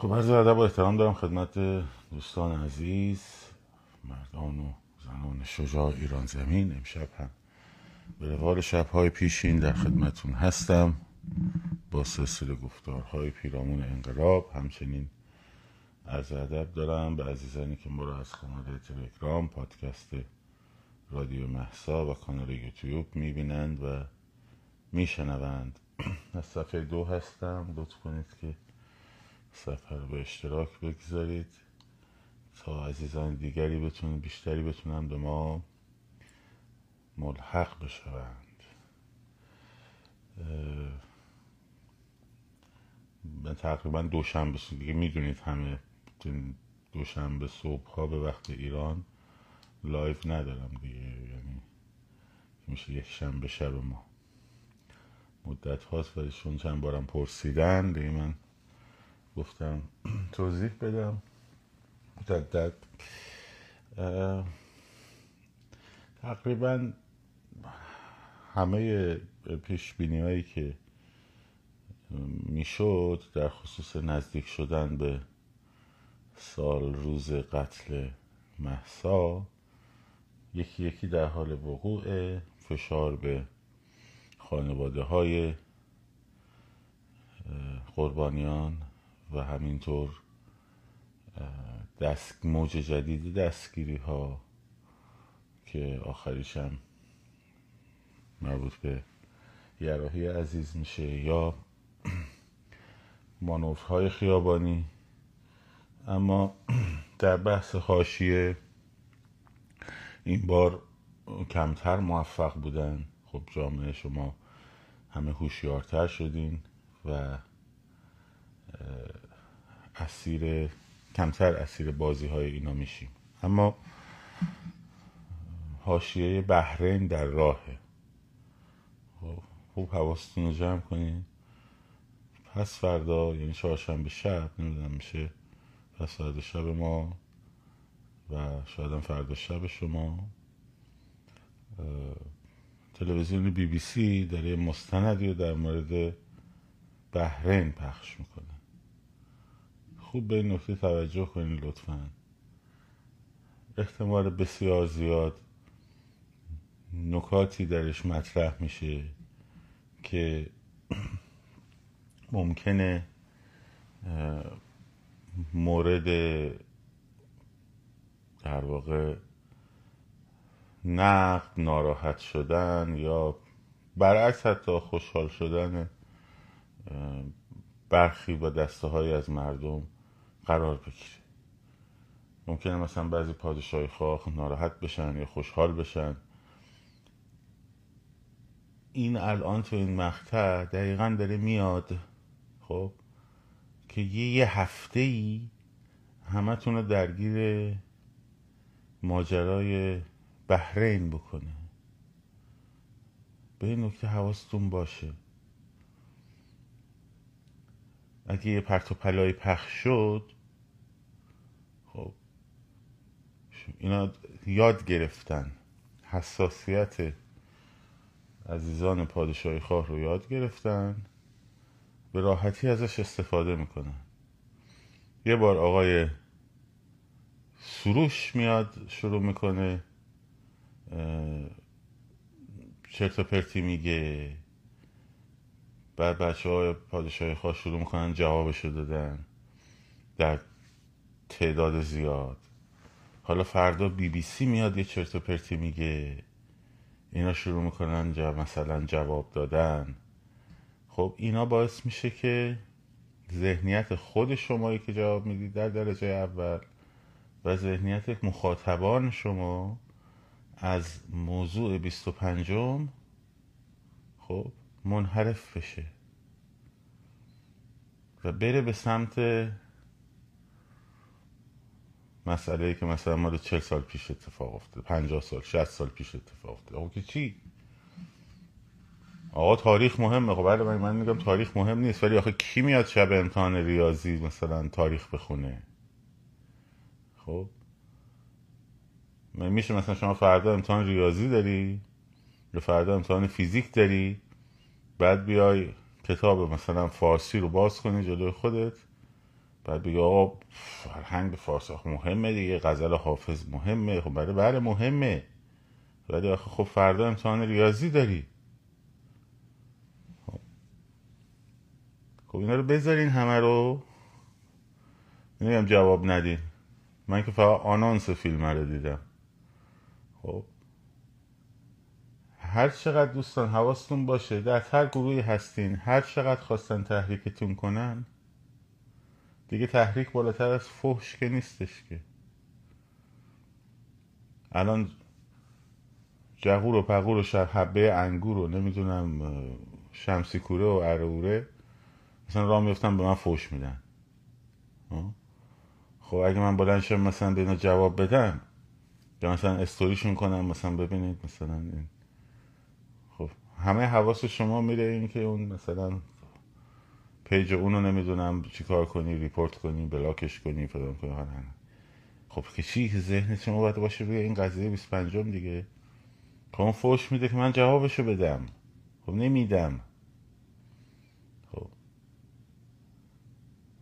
خب عرض ادب و احترام دارم خدمت دوستان عزیز مردان و زنان شجاع ایران زمین. امشب هم به روال شبهای پیشین در خدمتون هستم. با سلسله گفتارهای پیرامون انقلاب همچنین عرض ادب دارم به عزیزانی که ما را از کانال تلگرام پادکست رادیو محسا و کانال یوتیوب می‌بینند و میشنوند. از صفحه دو هستم. لطف کنید که رو به اشتراک بگذارید تا عزیزان دیگری بتونن بیشتری بتونن به ما ملحق بشوند. من تقریبا دوشنبه دیگه می‌دونید همه دوشنبه صبح ها به وقت ایران لایف ندارم دیگه یعنی میشه یک شنبه شب ما. مدت هاست ولی چون چند بارم پرسیدن دیگه من گفتم توضیح بدم. مجدد تقریبا همه پیش بینی هایی که می‌شد در خصوص نزدیک شدن به سال روز قتل محسا یکی یکی در حال وقوع فشار به خانواده های قربانیان و همینطور دست موج جدید دستگیری ها که آخریش هم مربوط به یراهی عزیز میشه یا های خیابانی. اما در بحث حاشیه این بار کمتر موفق بودن. خب جامعه شما همه هوشیارتر شدین و اسیر کمتر اسیر بازی های اینا میشیم. اما حاشیه بحرین در راهه. خب، خوب حواستون رو جمع کنین. پس فردا یعنی چهارشنبه شب نمی‌دونم میشه پس فردا شب ما و شاید فردا شب شما تلویزیون بی بی سی داره مستندی رو در مورد بحرین پخش می‌کنه. خوب به این نکته توجه کنید لطفا. احتمال بسیار زیاد نکاتی درش مطرح میشه که ممکنه مورد در واقع نقد ناراحت شدن یا برعکس حتی خوشحال شدن برخی و دسته های از مردم قرار بگیره. ممکنه مثلا بعضی پادشاهی خواه ناراحت بشن یا خوشحال بشن. این الان تو این مقطع دقیقا داره میاد خب که یه, یه هفته ای همه رو درگیر ماجرای بحرین بکنه. به این نکته حواستون باشه. اگه یه پرت و پلای پخش شد خب اینا یاد گرفتن. حساسیت عزیزان پادشاهی خواه رو یاد گرفتن. به راحتی ازش استفاده می‌کنن. یه بار آقای سروش میاد شروع می‌کنه چرت پرتی میگه. بعد بچه های پادشاهی خواه شروع می‌کنن جوابشو دادن. در تعداد زیاد. حالا فردا بی بی سی میاد یه چرت و پرتی میگه. اینا شروع می‌کنن جا مثلا جواب دادن. خب اینا باعث میشه که ذهنیت خود شمایی که جواب می‌دید در درجه اول و ذهنیت مخاطبان شما از موضوع 25 خب منحرف بشه و بره به سمت مسئله ای که مثلا مال چل سال پیش اتفاق افتاد پنجاه سال شست سال پیش اتفاق افتاد آقا که چی؟ آقا تاریخ مهمه. خب بله من میگم تاریخ مهم نیست ولی آخه کی میاد شب امتحان ریاضی مثلا تاریخ بخونه؟ خب؟ میشه مثلا شما فردا امتحان ریاضی داری؟ یا فردا امتحان فیزیک داری؟ بعد بیای کتاب مثلا فارسی رو باز کنی جلوی خودت. بعد بگه آقا فرهنگ فارسی مهمه دیگه غزل حافظ مهمه خب برای بله مهمه. ولی آخه خب فردا امتحان ریاضی داری. خب اینا رو بذارین همه رو. نمیگم جواب ندین. من که فقط آنانس فیلم رو دیدم. خب. هر چقدر دوستان حواستون باشه در هر گروهی هستین هر چقدر خواستن تحریکتون کنن دیگه تحریک بالاتر از فحش که نیستش که. الان جغور و پغور و شب حبه انگور و نمی‌دونم شمسی کوره و اروره مثلا راه میفتن به من فوش میدن. خب اگه من بلند شم مثلا به اینا جواب بدم یا مثلا استوریشون کنم مثلا ببینید مثلا این. خب همه حواس شما میره این که اون مثلا page اونو نمی‌دونم چیکار کنی report کنی block ش کنی فلان کنی خب که چی ذهن شما باید باشه روی این قضیه 25 دیگه. خب اون فوش میده که من جوابشو بدم. خب نمیدم. خب.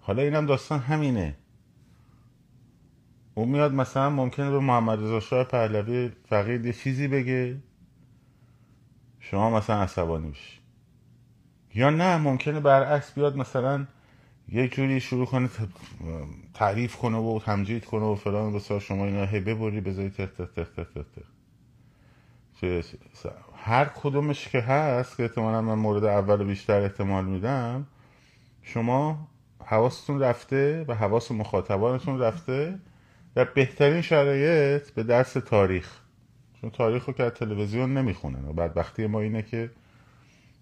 حالا اینم داستان همینه. اون میاد مثلا ممکنه به محمد رضا شاه پهلوی فقید یه چیزی بگه. شما مثلا عصبانی بشی. یا نه ممکنه برعکس بیاد مثلا یه جوری شروع کنه تعریف کنه و تمجید کنه و فلان بسیار شما اینا هی ببری بذاری تخ تخ تخ تخ تخ هر کدومش که هست که احتمالا من مورد اول بیشتر احتمال میدم شما حواستون رفته و حواس مخاطبانتون رفته در بهترین شرایط به درس تاریخ. چون تاریخ رو که از تلویزیون نمی‌خونن و بدبختی ما اینه که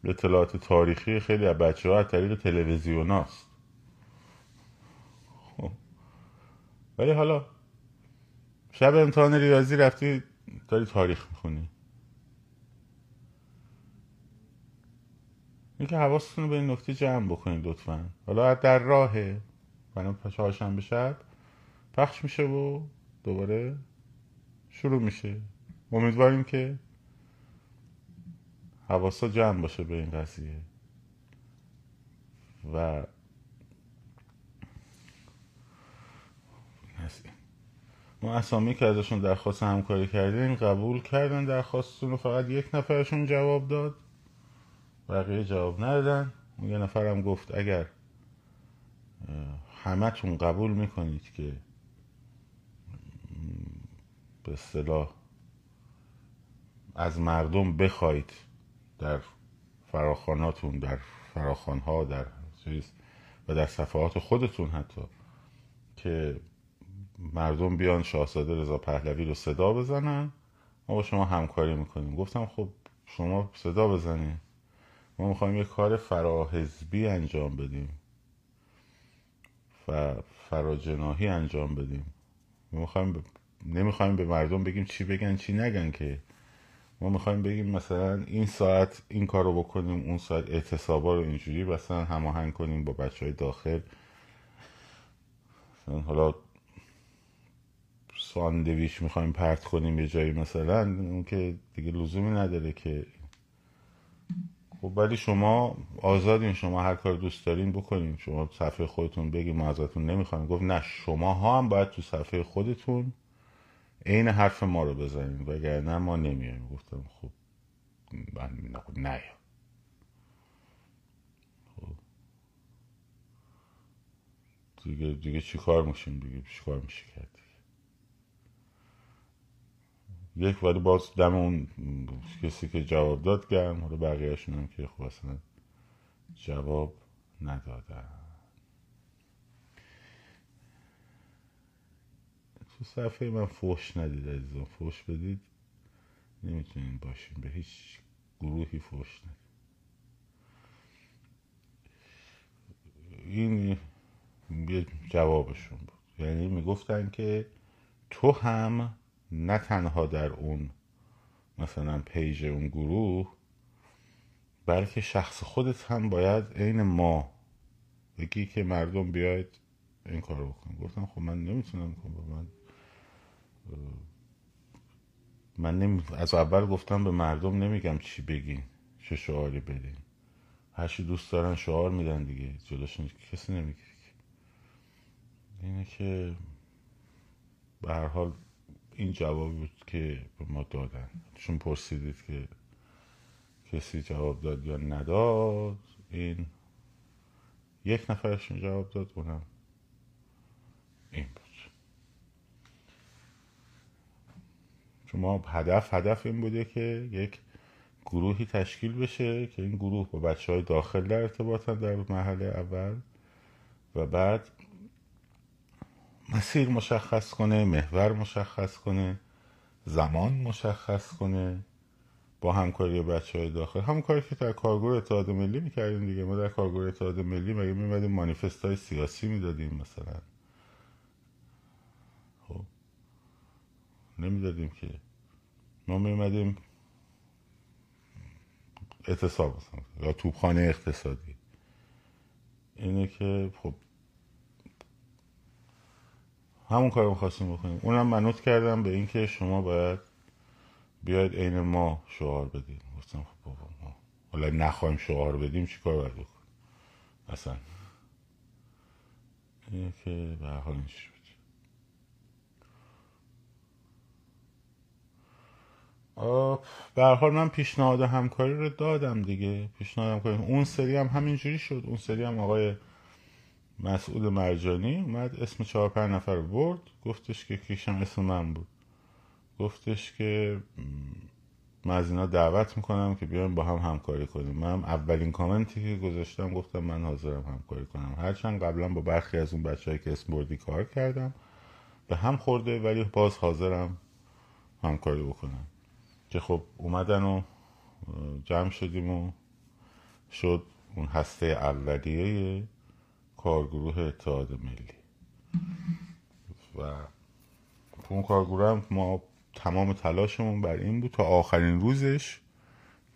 اطلاعات تاریخی خیلی از بچه ها از طریق تلویزیون هست خب. ولی حالا شب امتحان ریاضی رفتی داری تاریخ می‌خونی. این که حواستون رو به این نکته جمع بکنید لطفا. حالا در راهه برای چهارشنبه شب پخش میشه و دوباره شروع میشه. امیدواریم که حواسا جمع باشه به این قضیه. و ما اسامی که ازشون درخواست همکاری کردیم قبول کردن درخواستتون رو. فقط یک نفرشون جواب داد. بقیه جواب ندادن. اون یه نفرم گفت اگر همتون قبول می‌کنید که به اصطلاح از مردم بخواید در فراخاناتون در فراخانها در چیز و در صفحات خودتون حتی که مردم بیان شاهزاده رضا پهلوی رو صدا بزنن. ما با شما همکاری می‌کنیم. گفتم خب شما صدا بزنید ما می‌خوایم یه کار فراحزبی انجام بدیم. و فراجناهی انجام بدیم. می‌خوایم نمی‌خوایم به مردم بگیم چی بگن چی نگن که ما می‌خوایم بگیم مثلا این ساعت این کار رو بکنیم اون ساعت اعتصابا رو اینجوری مثلا هماهنگ کنیم با بچه های داخل. مثلا حالا ساندویش می‌خوایم پرت کنیم یه جایی مثلا اون که دیگه لزومی نداره که. خب ولی شما آزادین شما هر کار دوست دارین بکنین. شما صفحه خودتون بگیم ما ازتون نمی‌خوایم. گفت نه شما ها هم باید تو صفحه خودتون عین حرف ما رو بزنین وگرنه ما نمیایم. گفتم خب من نه. خب. دیگه دیگه چی کار میشیم دیگه؟ چی کار میشه کرد یک ولی باز دم اون کسی که جواب داد گرم حالا بقیهشون هم که خب اصلا جواب ندادن. تو صفحه من فوش ندید عزیزان فوش بدید نمی‌تونین باشین. به هیچ گروهی فوش ندید. این جوابشون بود. یعنی می‌گفتن که تو هم نه تنها در اون مثلا پیج اون گروه بلکه شخص خودت هم باید عین ما بگی که مردم بیاید این کار رو بکن گفتم خب من نمی‌تونم کنم من من نمی... از اول گفتم به مردم نمیگم چی بگین چه شعاری بدین. هرچی دوست دارن شعار میدن دیگه جلوشون کسی نمی‌گیره اینه که به هر حال این جوابی بود که به ما دادن. چون پرسیدید که کسی جواب داد یا نداد این یک نفرشون جواب داد اونم این بود. ما هدف هدف این بوده که یک گروهی تشکیل بشه که این گروه با بچه های داخل در ارتباطن در مرحله اول و بعد مسیر مشخص کنه محور مشخص کنه زمان مشخص کنه با همکاری بچه های داخل. همون کاری که در کارگروه اتحاد ملی می‌کردیم دیگه. ما در کارگروه اتحاد ملی مگه میمدیم مانیفست های سیاسی می‌دادیم مثلا خب نمی‌دادیم که. ما میمدیم اعتصاب یا توبخانه اقتصادی. اینه که خب همون کار رو خواستیم بکنیم. اونم منوط کردم به اینکه شما باید بیاید عین ما شعار بدید گفتم خب بابا ما حالا نخواهیم شعار بدیم چی کار باید بکنیم؟ اصلا. اینه که به حال به حال من پیشنهاد همکاری رو دادم دیگه. پیشنهاد همکاری. اون سری هم همینجوری شد. اون سری هم آقای مسعود مرجانی اومد اسم چهار پنج نفر رو برد. گفتش که کیشم اسم من بود. گفتش که من از اینا دعوت می‌کنم که بیایم با هم همکاری کنیم. من اولین کامنتی که گذاشتم گفتم من حاضرم همکاری کنم. هرچند قبلا با برخی از اون بچه که اسم بردی کار کردم. به هم خورده ولی باز حاضرم همکاری بکنم. که خب اومدن و جمع شدیم و شد اون هسته اولیه کارگروه اتحاد ملی. و تو اون کارگروه هم ما تمام تلاشمون بر این بود تا آخرین روزش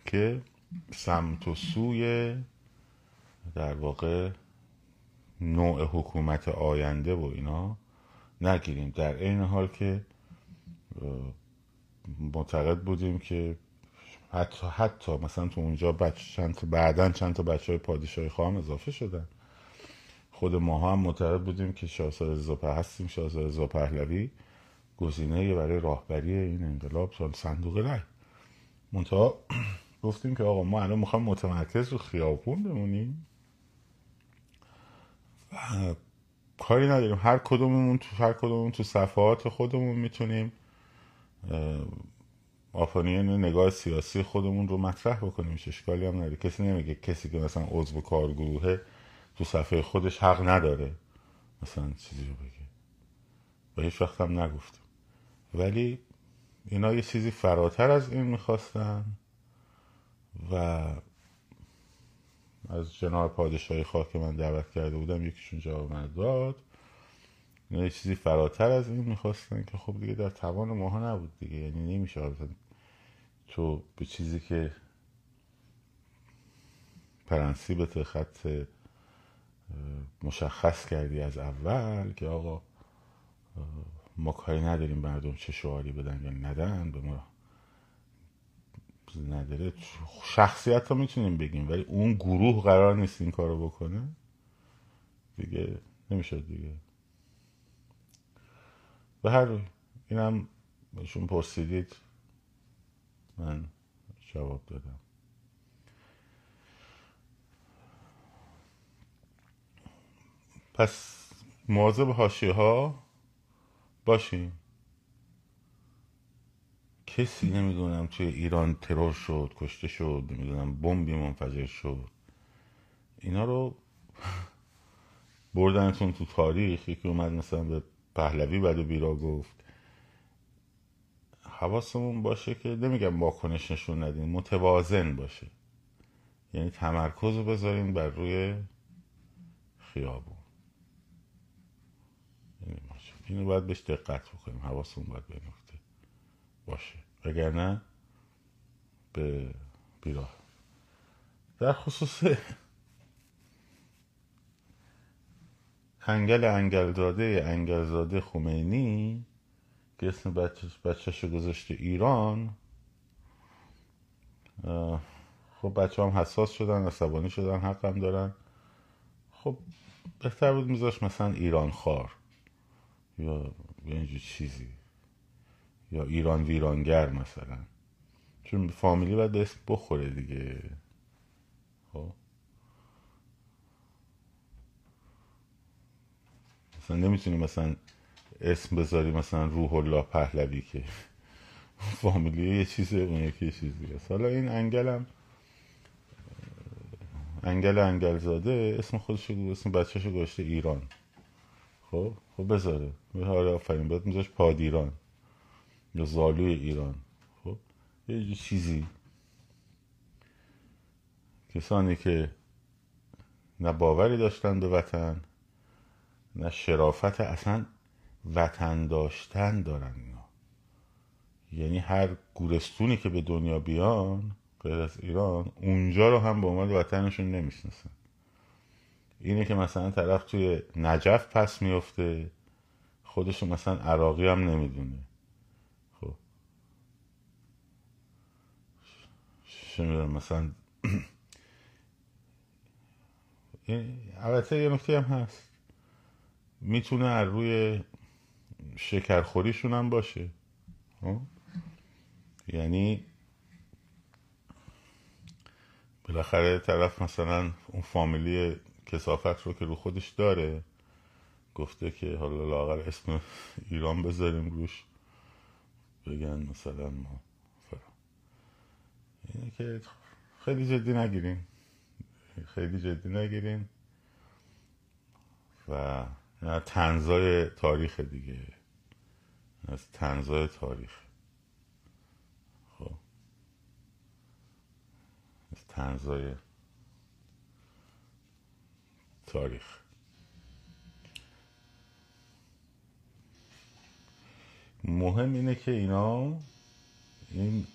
که سمت و سوی در واقع نوع حکومت آینده و اینا نگیریم. در این حال که معتقد بودیم که حتی حتی مثلا تو اونجا بچه چند تا بعدا چند تا بچه های پادشاهی خواهم اضافه شدن. خود ما هم معتقد بودیم که شاهزاده رضا هستیم. شاهزاده رضا پهلوی گزینه برای راهبری این انقلاب سال صندوق رای منتها گفتیم که آقا ما الان می‌خوایم متمرکز رو خیابون بمونیم. و کاری نداریم. هر کدوممون تو هر کدوممون تو صفحات خودمون می‌تونیم آفانین نگاه سیاسی خودمون رو مطرح بکنیم اشکالی هم نداره. کسی نمیگه کسی که مثلا عضو کارگروهه تو صفحه خودش حق نداره مثلا چیزی رو بگه. و هیچ وقت هم نگفتم ولی اینا یه چیزی فراتر از این می‌خواستن و از جناب پادشاهی خواه که من دعوت کرده بودم یکیشون جواب من داد. یه چیزی فراتر از این می‌خواستن که خب دیگه در توان ماها نبود دیگه. یعنی نمیشه تو به چیزی که پرنسیبت خط مشخص کردی از اول که آقا ما کاری نداریم مردم چه شعاری بدن یا ندن به ما نداره. شخصیت رو می‌تونیم بگیم ولی اون گروه قرار نیست این کارو بکنه. دیگه نمیشه دیگه. به هر روی اینم بهشون پرسیدید من جواب دادم. پس مواظب حاشیه ها باشیم کسی نمی‌دونم توی ایران ترور شد کشته شد نمی‌دونم بمبی منفجر شد. اینا رو بردنتون تو تاریخ یکی اومد مثلا به پهلوی و بیرا گفت حواسمون باشه که نمیگم واکنش نشون ندیم متوازن باشه. یعنی تمرکز رو بذاریم بر روی خیابون. یعنی اینو باید بهش دقت بکنیم حواسمون باید به باشه. وگرنه به بیراه در خصوص انگل انگلزاده انگلزاده خمینی که اسم بچهش گذاشته ایران. خب بچه هم حساس شدن عصبانی شدن حقم دارن. خب بهتر بود میذاش مثلا ایران خار یا اینجور چیزی. یا ایران ویرانگر مثلا. چون فامیلی باید اسم بخوره دیگه. خب؟ مثلا نمی‌تونی مثلا اسم بذاری مثلا روح الله پهلوی که فامیلی یه چیزه اون یکی یه چیزی حالا این انگلم انگل انگلزاده اسم خودش اسم بچهش رو گذاشته ایران. خب خب بذاره. حالا آفرین. باید میذاش پادیران. یا زالوی ایران. خب یه چیزی. کسانی که نه باوری داشتن به وطن نه شرافت اصلا وطن داشتن دارن اینا. یعنی هر گورستونی که به دنیا بیان غیر از ایران اونجا رو هم به عنوان وطنشون نمی‌شناسن. اینه که مثلا طرف توی نجف پس میفته خودشو مثلا عراقی هم نمی‌دونه. خب. مثلا البته یه نکته هم هست. می‌تونه از روی شکرخوریشون هم باشه. خب؟ یعنی بالاخره طرف مثلا اون فامیلی کسافت رو که رو خودش داره گفته که حالا لاغر اسم ایران بذاریم روش. بگن مثلا ما فرا اینه که خیلی جدی نگیریم. خیلی جدی نگیریم. و تنزای تاریخ دیگه. از تنزای تاریخ. خب. از تنزای تاریخ. مهم اینه که اینا این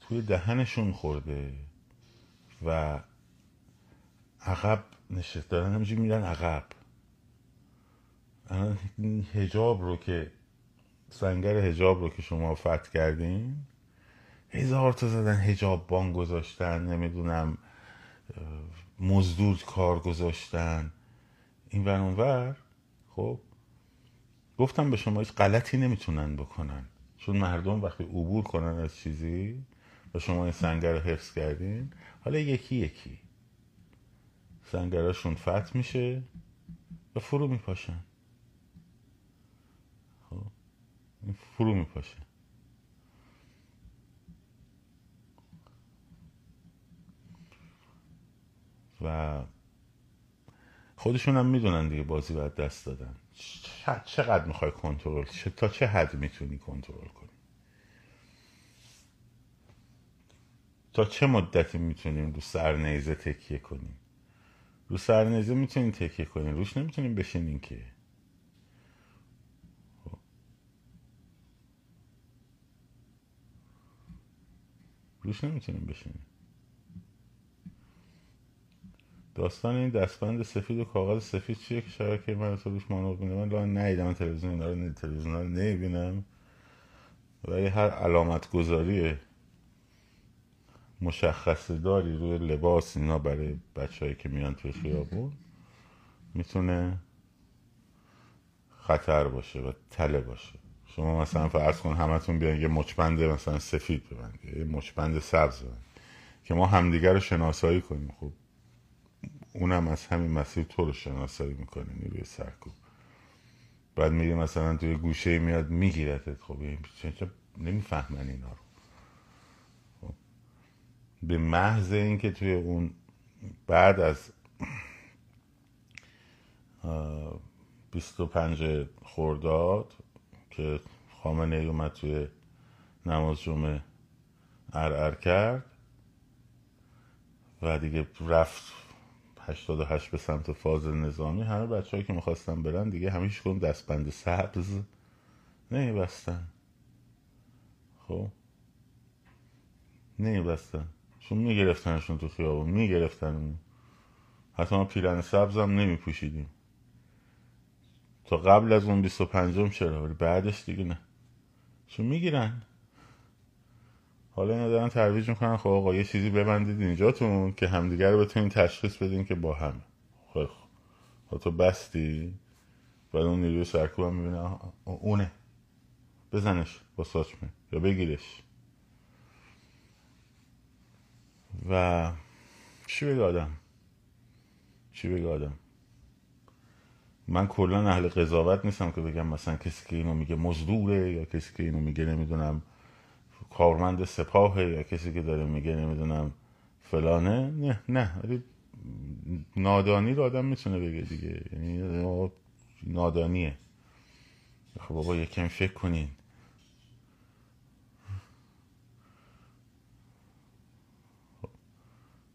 توی دهنشون خورده و عقب نشست دارن همینجوری میرن عقب. این هجاب رو که سنگر هجاب رو که شما فتح کردین هزار تا زدن هجاب بان گذاشتن نمی‌دونم مزدود کار گذاشتن. این ور اونور خب گفتم به شما هیچ غلطی نمی‌تونن بکنن. چون مردم وقتی عبور کنن از چیزی و شما این سنگر رو حفظ کردین حالا یکی یکی. سنگراشون فتح میشه و فرو میپاشن. خب فرو میپاشه. و خودشون هم می‌دونن دیگه بازی باید دست دادن. چقدر می‌خوای کنترل تا چه حد می‌تونی کنترل کنی؟ تا چه مدتی می‌تونیم رو سرنیزه تکیه کنیم؟ رو سرنیزه می‌تونیم تکیه کنیم روش نمی‌تونیم بشینیم که. خب. روش نمی‌تونیم بشینیم داستان این دستبند سفید و کاغذ سفید چیه که شبکه من تو روش مانور بینه من لاغن نیدم تلویزیون رو تلویزیون رو نمی‌بینم. ولی هر علامت گذاری مشخص داری روی لباس اینا برای بچههایی که میان توی خیابون؟ می‌تونه خطر باشه و تله باشه. شما مثلا فرض کن همتون بیان یه مچبند مثلا سفید ببندید یه مچبند سبز ببند که ما همدیگر رو شناسایی کنیم. خب اونم از همین مسیر تو رو شناسایی می‌کنه نیروی سرکوب. بعد میگه مثلا توی گوشه میاد میگیرتت. خب چه نمی‌فهمن اینا رو. به محض اینکه توی اون بعد از بیست و پنج خورداد که خامنه ای اومد توی نماز جمعه ار کرد و دیگه رفت 88 به سمت فاز نظامی. همه بچههایی که می‌خواستن برن دیگه همیشه کنم دستبند سبز بستن خب؟ بستن چون میگرفتنشون تو خیابون می‌گرفتن حتی ما پیرن سبز هم نمیپوشیدیم. تا قبل از اون 25 چرا؟ ولی بعدش دیگه نه. چون می‌گیرن. حالا اینا دارن ترویج می‌کنن. خب آقا یه چیزی ببندید اینجاتون که همدیگر رو بتونین تشخیص بدین که با هم خب خب تو بستی؟ بعد اون نیروی سرکوب هم می‌بینه اونه. بزنش با ساچمه یا بگیرش. و چی بگه آدم؟ چی بگه آدم؟ من کلا اهل قضاوت نیستم که بگم مثلا کسی که اینو میگه مزدوره یا کسی که اینو میگه نمی‌دونم کارمند سپاهه یا کسی که داره میگه نمی‌دونم فلانه. نه نه ولی نادانی رو آدم می‌تونه بگه دیگه. یعنی نادانیه. خب بابا یکم فکر کنین.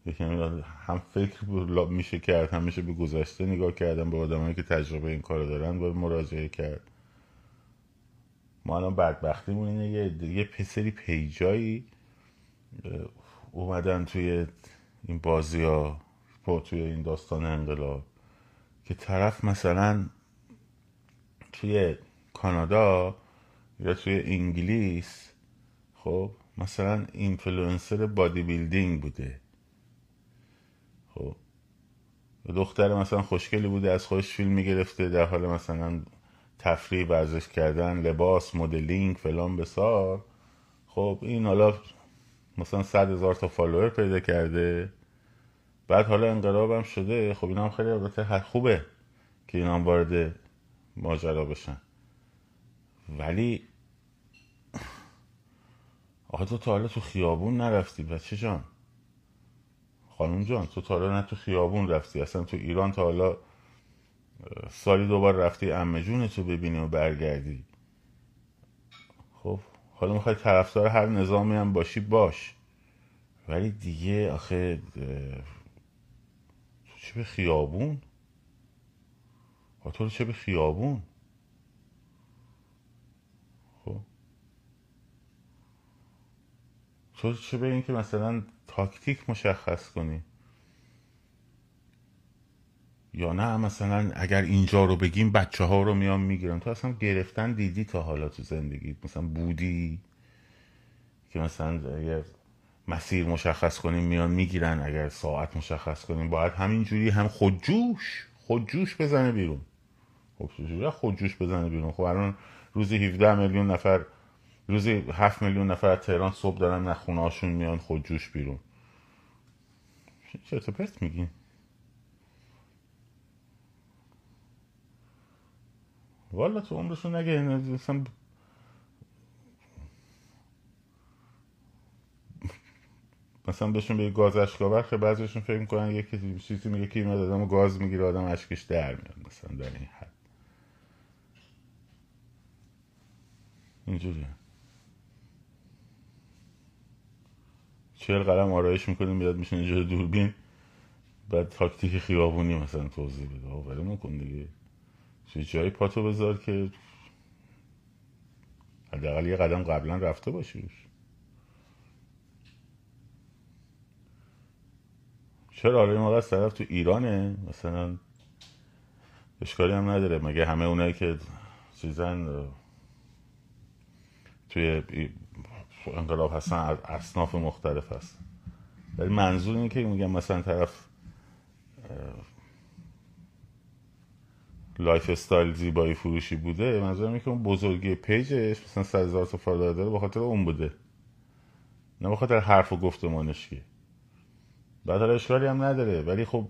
یکم هم فکر میشه کرد هم میشه به گذشته نگاه کردن به آدمایی که تجربه این کارو دارن باید مراجعه کرد. ما الان بدبختیمون اینه یه, یه پسری پیجایی اومدن توی این بازی ها توی این داستان انقلاب که طرف مثلا توی کانادا یا توی انگلیس خب مثلا influencer bodybuilding بوده خب دختر مثلا خوشگلی بوده از خودش فیلم می‌گرفته در حال مثلا تفریح ورزش کردن لباس مدلینگ فلان بیسار. خب این حالا مثلا صد هزار تا فالوور پیدا کرده. بعد حالا انقلابم شده. خب اینا هم خیلی البته خوبه که اینا هم وارد ماجرا بشن. ولی آخه تو تا حالا تو خیابون نرفتی. بچه جان خانم جان تو تا حالا نه تو خیابون رفتی اصلا تو ایران تا حالا سالی دوبار رفتی امه جون تو ببینی و برگردی. خب حالا می‌خوای طرفدار هر نظامی هم باشی باش. ولی دیگه آخه تو چه به خیابون؟ تو چه به خیابون؟ خب. تو چه به این که مثلا تاکتیک مشخص کنی. یا نه مثلا اگر اینجا رو بگیم بچه ها رو میان می‌گیرن. تو اصلا گرفتن دیدی تا حالا تو زندگی؟ مثلا بودی که مثلا یه مسیر مشخص کنیم میان می‌گیرن. اگر ساعت مشخص کنیم باید همینجوری هم خودجوش خودجوش بزنه بیرون. خب خودجوش بزنه بیرون؟ خب الان روزی 17 میلیون نفر روزی 7 میلیون نفر تهران صبح دارن نه خونه میان خودجوش بیرون. چرت پرت میگین والا تو عمرشون نگه مثلا مثلا بهشون به گاز اشکاور که بعضیشون فکر می‌کنن یکی چیزی میگه که میاد آدم گاز می‌گیره آدم اشکش در میاد مثلا در این حد. اینجوری چهل قلم آرایش می‌کنیم بیاد میشن اینجا دوربین. بعد تاکتیک خیابونی مثلا توضیح بده. ولی نکن دیگه. چه جایی پاتو بذار که حداقل یه قدم قبلا رفته باشی چرا؟ آره ما از طرف تو ایرانه. مثلا اشکالی هم نداره. مگه همه اونایی که چیزن توی انقلاب هستن از اصناف مختلف هست ولی منظور اینه که میگم مثلا طرف lifestyle زیبایی فروشی بوده منظورم اینه که اون بزرگی page ش مثلا 100 هزار تا follower داره بخاطر اون بوده. نه بخاطر حرف و گفتمانش که. بعد اشکالی هم نداره. ولی خب